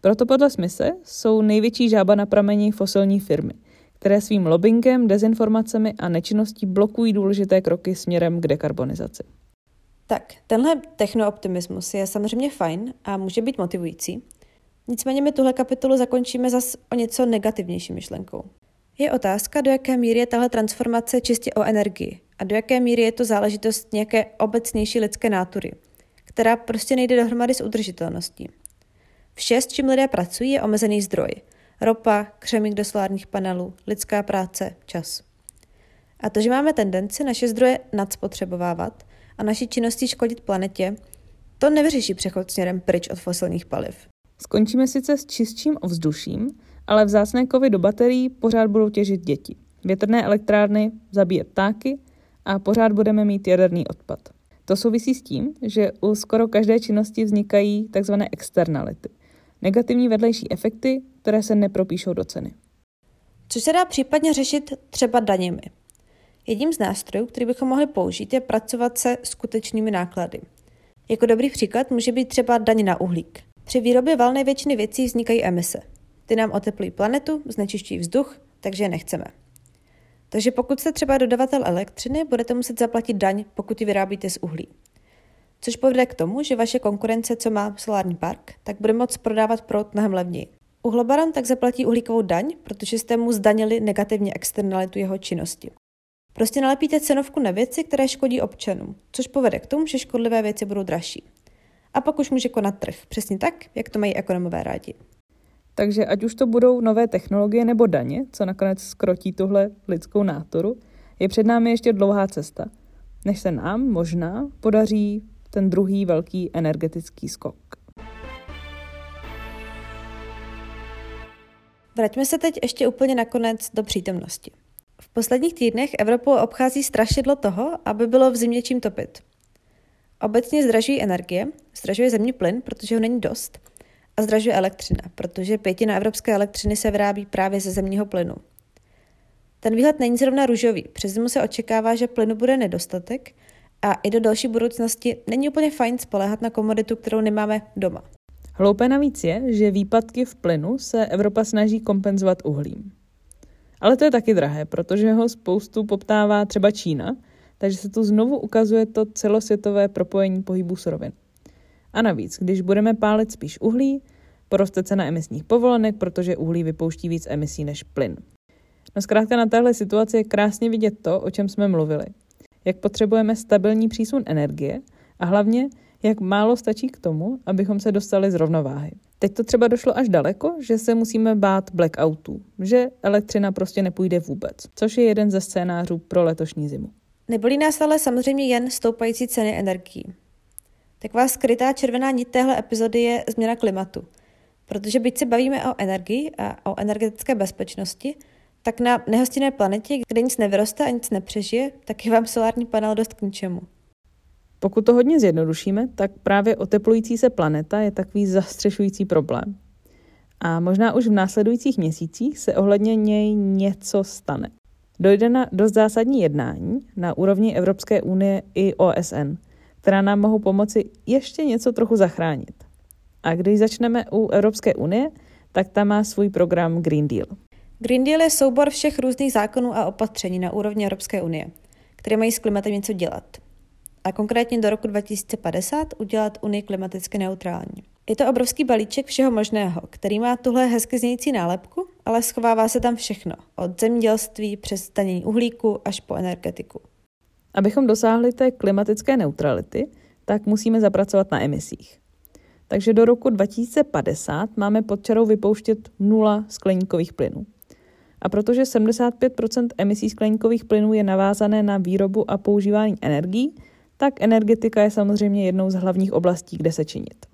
Proto podle Smise jsou největší žába na pramení fosilní firmy, které svým lobbyingem, dezinformacemi a nečinností blokují důležité kroky směrem k dekarbonizaci. Tak, tenhle technooptimismus je samozřejmě fajn a může být motivující. Nicméně my tuhle kapitolu zakončíme zas o něco negativnější myšlenkou. Je otázka, do jaké míry je tahle transformace čistě o energii a do jaké míry je to záležitost nějaké obecnější lidské nátury, která prostě nejde dohromady s udržitelností. Vše, s čím lidé pracují, je omezený zdroj. Ropa, křemík do solárních panelů, lidská práce, čas. A to, že máme tendenci naše zdroje nadspotřebovávat a naší činností škodit planetě, to nevyřeší přechod směrem pryč od fosilních paliv. Skončíme sice s čistším ovzduším, ale vzácné kovy do baterií pořád budou těžit děti. Větrné elektrárny zabíjet ptáky a pořád budeme mít jaderný odpad. To souvisí s tím, že u skoro každé činnosti vznikají tzv. externality. Negativní vedlejší efekty, které se nepropíšou do ceny. Což se dá případně řešit třeba daněmi. Jedním z nástrojů, který bychom mohli použít, je pracovat se skutečnými náklady. Jako dobrý příklad může být třeba daň na uhlík. Při výrobě valné většiny věcí vznikají emise. Ty nám oteplují planetu, znečišťují vzduch, takže je nechceme. Takže pokud jste třeba dodavatel elektřiny, budete muset zaplatit daň, pokud ji vyrábíte z uhlí. Což povede k tomu, že vaše konkurence, co má solární park, tak bude moct prodávat prout mnohem levněji. Uhlobaran tak zaplatí uhlíkovou daň, protože jste mu zdanili negativně externalitu jeho činnosti. Prostě nalepíte cenovku na věci, které škodí občanům, což povede k tomu, že škodlivé věci budou dražší. A pak už může konat trh, přesně tak, jak to mají ekonomové rádi. Takže ať už to budou nové technologie nebo daně, co nakonec skrotí tuhle lidskou náturu, je před námi ještě dlouhá cesta, než se nám možná podaří ten druhý velký energetický skok. Vraťme se teď ještě úplně nakonec do přítomnosti. V posledních týdnech Evropou obchází strašidlo toho, aby bylo v zimě čím topit. Obecně zdražují energie, zdražuje zemní plyn, protože ho není dost, a zdražuje elektřina, protože pětina evropské elektřiny se vyrábí právě ze zemního plynu. Ten výhled není zrovna růžový. Přes zimu se očekává, že plynu bude nedostatek a i do další budoucnosti není úplně fajn spolehat na komoditu, kterou nemáme doma. Hloupé navíc je, že výpadky v plynu se Evropa snaží kompenzovat uhlím. Ale to je taky drahé, protože ho spoustu poptává třeba Čína, takže se tu znovu ukazuje to celosvětové propojení pohybu surovin. A navíc, když budeme pálit spíš uhlí, poroste cena emisních povolenek, protože uhlí vypouští víc emisí než plyn. No zkrátka na téhle situaci je krásně vidět to, o čem jsme mluvili. Jak potřebujeme stabilní přísun energie a hlavně, jak málo stačí k tomu, abychom se dostali z rovnováhy. Teď to třeba došlo až daleko, že se musíme bát blackoutů, že elektřina prostě nepůjde vůbec, což je jeden ze scénářů pro letošní zimu. Nebolí nás ale samozřejmě jen stoupající ceny energií. Taková skrytá červená nit téhle epizody je změna klimatu. Protože byť se bavíme o energii a o energetické bezpečnosti, tak na nehostinné planetě, kde nic nevyroste a nic nepřežije, tak je vám solární panel dost k ničemu. Pokud to hodně zjednodušíme, tak právě oteplující se planeta je takový zastřešující problém. A možná už v následujících měsících se ohledně něj něco stane. Dojde na dost zásadní jednání na úrovni Evropské unie i OSN, která nám mohou pomoci ještě něco trochu zachránit. A když začneme u Evropské unie, tak tam má svůj program Green Deal. Green Deal je soubor všech různých zákonů a opatření na úrovni Evropské unie, které mají s klimatem něco dělat. A konkrétně do roku 2050 udělat Unii klimaticky neutrální. Je to obrovský balíček všeho možného, který má tuhle hezky znějící nálepku, ale schovává se tam všechno, od zemědělství přes stanění uhlíku až po energetiku. Abychom dosáhli té klimatické neutrality, tak musíme zapracovat na emisích. Takže do roku 2050 máme pod čarou vypouštět nula skleníkových plynů. A protože 75 emisí skleníkových plynů je navázané na výrobu a používání energií, tak energetika je samozřejmě jednou z hlavních oblastí, kde se činit.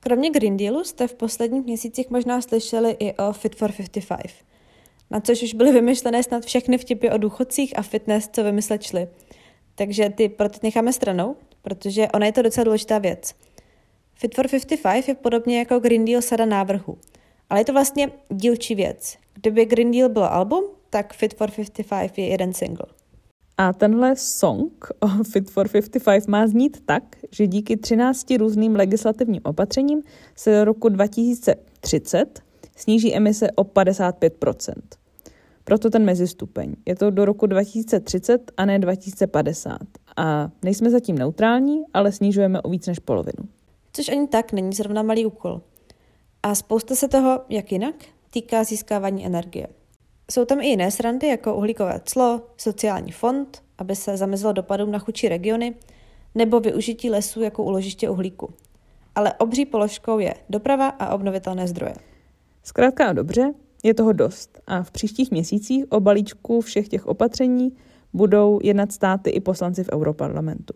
Kromě Green Dealu jste v posledních měsících možná slyšeli i o Fit for 55, na což už byly vymyšlené snad všechny vtipy o důchodcích a fitness, co vymyslet šli. Takže ty pro teď necháme stranou, protože ona je to docela důležitá věc. Fit for 55 je podobně jako Green Deal sada návrhu, ale je to vlastně dílčí věc. Kdyby Green Deal byl album, tak Fit for 55 je jeden single. A tenhle song o Fit for 55 má znít tak, že díky 13 různým legislativním opatřením se do roku 2030 sníží emise o 55 Proto ten mezistupeň. Je to do roku 2030 a ne 2050. A nejsme zatím neutrální, ale snižujeme o víc než polovinu. Což ani tak není zrovna malý úkol. A spousta se toho, jak jinak, týká získávání energie. Jsou tam i jiné srandy, jako uhlíkové clo, sociální fond, aby se zamezilo dopadům na chudší regiony, nebo využití lesů jako uložiště uhlíku. Ale obří položkou je doprava a obnovitelné zdroje. Zkrátka a dobře, je toho dost a v příštích měsících o balíčku všech těch opatření budou jednat státy i poslanci v Europarlamentu.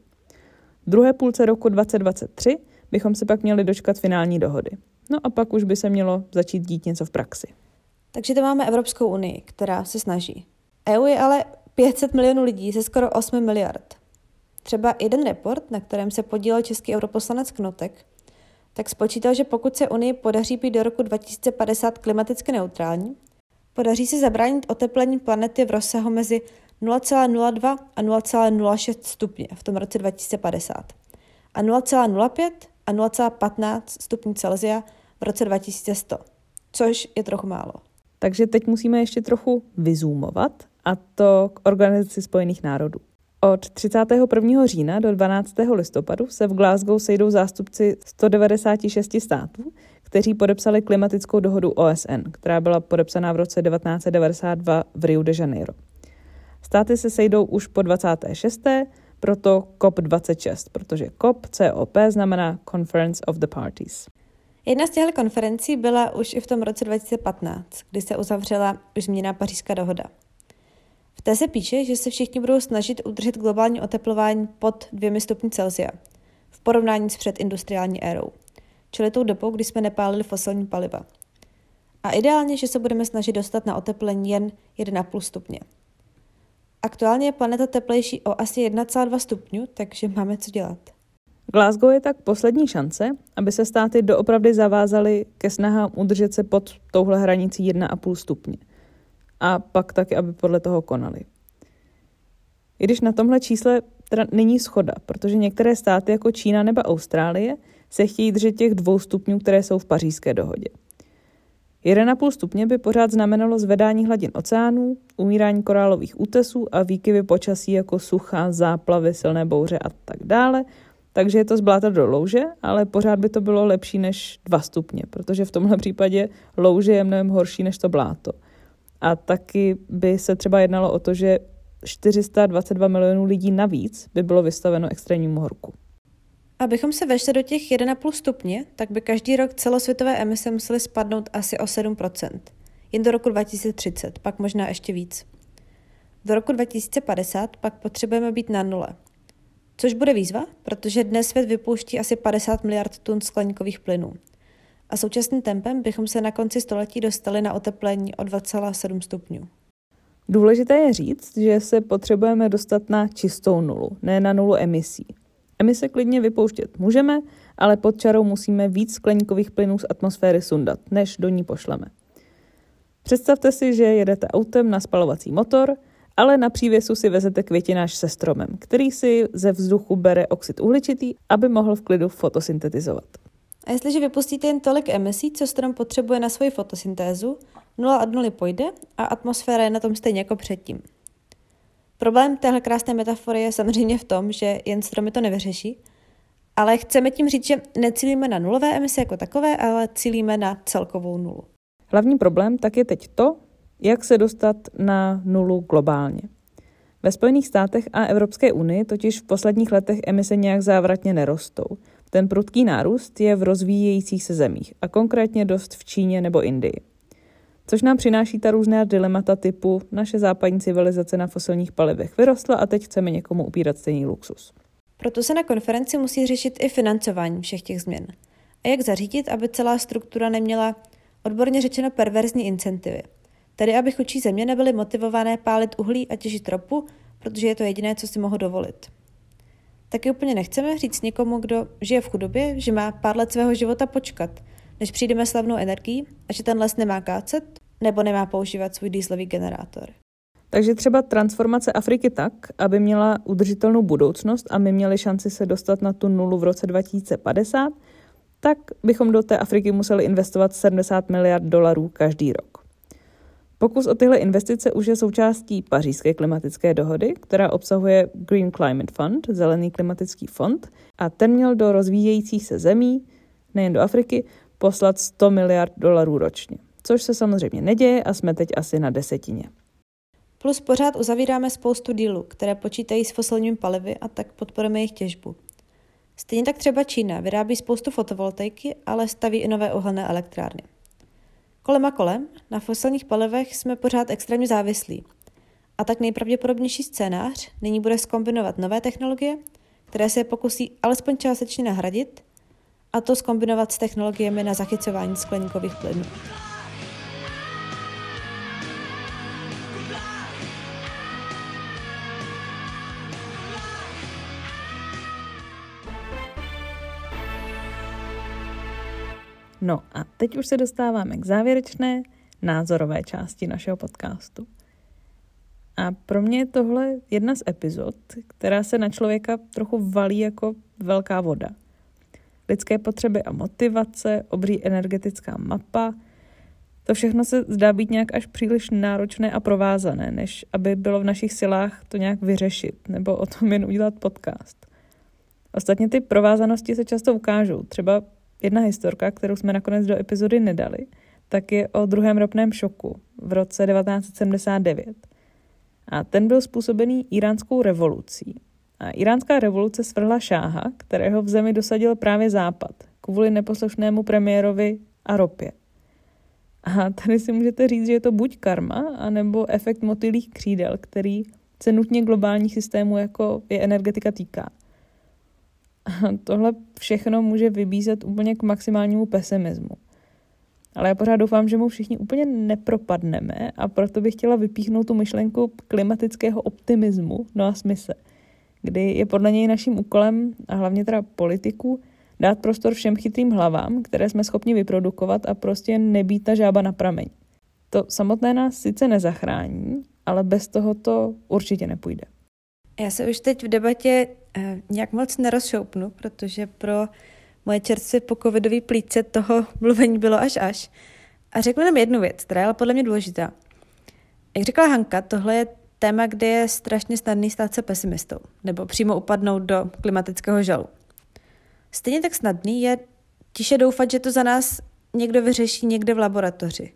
V druhé půlce roku 2023 bychom se pak měli dočkat finální dohody. No a pak už by se mělo začít dít něco v praxi. Takže to máme Evropskou unii, která se snaží. EU je ale 500 milionů lidí ze skoro 8 miliard. Třeba jeden report, na kterém se podílel český europoslanec Knotek, tak spočítal, že pokud se Unii podaří být do roku 2050 klimaticky neutrální, podaří se zabránit oteplení planety v rozsahu mezi 0,02 a 0,06 stupně v tom roce 2050 a 0,05 a 0,15 stupňů Celsia v roce 2100, což je trochu málo. Takže teď musíme ještě trochu vyzoomovat, a to k Organizaci spojených národů. Od 31. října do 12. listopadu se v Glasgow sejdou zástupci 196 států, kteří podepsali klimatickou dohodu OSN, která byla podepsaná v roce 1992 v Rio de Janeiro. Státy se sejdou už po 26. proto COP26, protože COP, COP znamená Conference of the Parties. Jedna z těchto konferencí byla už i v tom roce 2015, kdy se uzavřela už změna pařížská dohoda. Té se píše, že se všichni budou snažit udržet globální oteplování pod dvěmi stupni Celsia v porovnání s předindustriální érou, čili tou dobou, kdy jsme nepálili fosilní paliva. A ideálně, že se budeme snažit dostat na oteplení jen 1,5 stupně. Aktuálně je planeta teplejší o asi 1,2 stupňů, takže máme co dělat. Glasgow je tak poslední šance, aby se státy doopravdy zavázaly ke snahám udržet se pod touhle hranicí 1,5 stupně. A pak taky, aby podle toho konali. I když na tomhle čísle teda není schoda, protože některé státy jako Čína nebo Austrálie se chtějí držet těch dvou stupňů, které jsou v pařížské dohodě. 1,5 stupně by pořád znamenalo zvedání hladin oceánů, umírání korálových útesů a výkyvy počasí jako sucha, záplavy, silné bouře a tak dále – takže je to z bláta do louže, ale pořád by to bylo lepší než 2 stupně, protože v tomhle případě louže je mnohem horší než to bláto. A taky by se třeba jednalo o to, že 422 milionů lidí navíc by bylo vystaveno extrémnímu horku. Abychom se vešli do těch 1,5 stupně, tak by každý rok celosvětové emise musely spadnout asi o 7% jen do roku 2030, pak možná ještě víc. Do roku 2050 pak potřebujeme být na nule. Což bude výzva, protože dnes svět vypouští asi 50 miliard tun skleníkových plynů. A současným tempem bychom se na konci století dostali na oteplení o 2,7 stupňů. Důležité je říct, že se potřebujeme dostat na čistou nulu, ne na nulu emisí. Emise klidně vypouštět můžeme, ale pod čarou musíme víc skleníkových plynů z atmosféry sundat, než do ní pošleme. Představte si, že jedete autem na spalovací motor, ale na přívěsu si vezete květináš se stromem, který si ze vzduchu bere oxid uhličitý, aby mohl v klidu fotosyntetizovat. A jestliže vypustíte jen tolik emisí, co strom potřebuje na svoji fotosyntézu, nula od nuly pojde a atmosféra je na tom stejně jako předtím. Problém téhle krásné metafory je samozřejmě v tom, že jen stromy to nevyřeší, ale chceme tím říct, že necílíme na nulové emise jako takové, ale cílíme na celkovou nulu. Hlavní problém tak je teď to, jak se dostat na nulu globálně. Ve Spojených státech a Evropské unii totiž v posledních letech emise nějak závratně nerostou. Ten prudký nárůst je v rozvíjejících se zemích a konkrétně dost v Číně nebo Indii. Což nám přináší ta různá dilemata typu naše západní civilizace na fosilních palivech vyrostla a teď chceme někomu upírat stejný luxus. Proto se na konferenci musí řešit i financování všech těch změn. A jak zařídit, aby celá struktura neměla odborně řečeno perverzní incentivy. Tedy aby chudší země nebyly motivované pálit uhlí a těžit ropu, protože je to jediné, co si mohou dovolit. Taky úplně nechceme říct někomu, kdo žije v chudobě, že má pár let svého života počkat, než přijdeme slavnou energií a že ten les nemá kácet nebo nemá používat svůj dýzlový generátor. Takže třeba transformace Afriky tak, aby měla udržitelnou budoucnost a my měli šanci se dostat na tu nulu v roce 2050, tak bychom do té Afriky museli investovat 70 miliard dolarů každý rok. Pokus o tyhle investice už je součástí pařížské klimatické dohody, která obsahuje Green Climate Fund, zelený klimatický fond, a ten měl do rozvíjejících se zemí, nejen do Afriky, poslat 100 miliard dolarů ročně. Což se samozřejmě neděje a jsme teď asi na desetině. Plus pořád uzavíráme spoustu dílů, které počítají s fosilními palivy a tak podporujeme jejich těžbu. Stejně tak třeba Čína vyrábí spoustu fotovoltaiky, ale staví i nové uhelné elektrárny. Kolem a kolem, na fosilních palivech jsme pořád extrémně závislí. A tak nejpravděpodobnější scénář nyní bude skombinovat nové technologie, které se pokusí alespoň částečně nahradit, a to skombinovat s technologiemi na zachycování skleníkových plynů. No a teď už se dostáváme k závěrečné názorové části našeho podcastu. A pro mě je tohle jedna z epizod, která se na člověka trochu valí jako velká voda. Lidské potřeby a motivace, obří energetická mapa, to všechno se zdá být nějak až příliš náročné a provázané, než aby bylo v našich silách to nějak vyřešit nebo o tom jen udělat podcast. Ostatně ty provázanosti se často ukážou. Třeba Jedna historka, kterou jsme nakonec do epizody nedali, tak je o druhém ropném šoku v roce 1979. A ten byl způsobený iránskou revolucí. A iránská revoluce svrhla šáha, kterého v zemi dosadil právě Západ, kvůli neposlušnému premiérovi a ropě. A tady si můžete říct, že je to buď karma, anebo efekt motylých křídel, který se nutně globálních systémů, jako je energetika, týká. tohle všechno může vybízet úplně k maximálnímu pesimismu. Ale já pořád doufám, že mu všichni úplně nepropadneme a proto bych chtěla vypíchnout tu myšlenku klimatického optimismu, no a smysl, kdy je podle něj naším úkolem, a hlavně teda politiků, dát prostor všem chytrým hlavám, které jsme schopni vyprodukovat a prostě nebýt ta žába na prameň. To samotné nás sice nezachrání, ale bez toho to určitě nepůjde. Já se už teď v debatě nějak moc nerozšoupnu, protože pro moje čerstvě po covidový plíce toho mluvení bylo až až. A řeknu nám jednu věc, která je ale podle mě důležitá. Jak řekla Hanka, tohle je téma, kde je strašně snadný stát se pesimistou, nebo přímo upadnout do klimatického žalu. Stejně tak snadný je tiše doufat, že to za nás někdo vyřeší někde v laboratoři.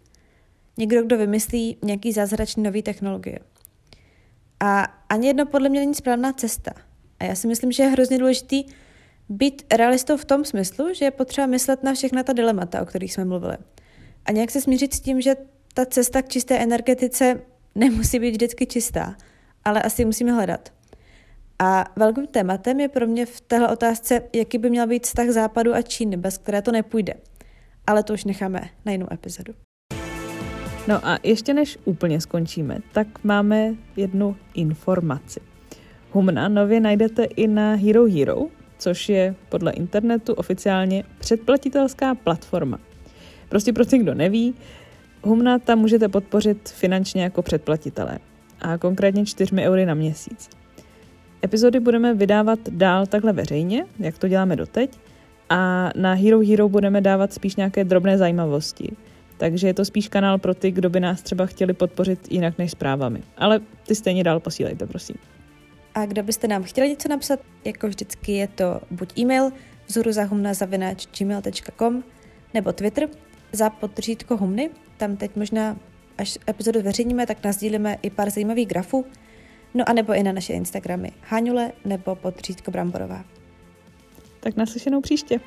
někdo, kdo vymyslí nějaký zázračný nový technologie. A ani jedno podle mě není správná cesta. A já si myslím, že je hrozně důležitý být realistou v tom smyslu, že je potřeba myslet na všechna ta dilemata, o kterých jsme mluvili. A nějak se smířit s tím, že ta cesta k čisté energetice nemusí být vždycky čistá, ale asi musíme hledat. A velkým tématem je pro mě v téhle otázce, jaký by měl být vztah Západu a Číny, bez které to nepůjde. Ale to už necháme na jinou epizodu. No a ještě než úplně skončíme, tak máme jednu informaci. Humna nově najdete i na Hero Hero, což je podle internetu oficiálně předplatitelská platforma. Prostě pro ty, kdo neví, Humna tam můžete podpořit finančně jako předplatitelé a konkrétně 4 eury na měsíc. Epizody budeme vydávat dál takhle veřejně, jak to děláme doteď, a na Hero Hero budeme dávat spíš nějaké drobné zajímavosti. Takže je to spíš kanál pro ty, kdo by nás třeba chtěli podpořit jinak než zprávami. Ale ty stejně dál posílejte, prosím. A kdo byste nám chtěli něco napsat, jako vždycky je to buď e-mail vzoruzahumna.gmail.com nebo Twitter za podržítko humny. Tam teď možná, až epizodu zveřejníme, tak nazdílíme i pár zajímavých grafů. No a nebo i na naše Instagramy Háňule nebo podřídko Bramborová. Tak naslyšenou příště.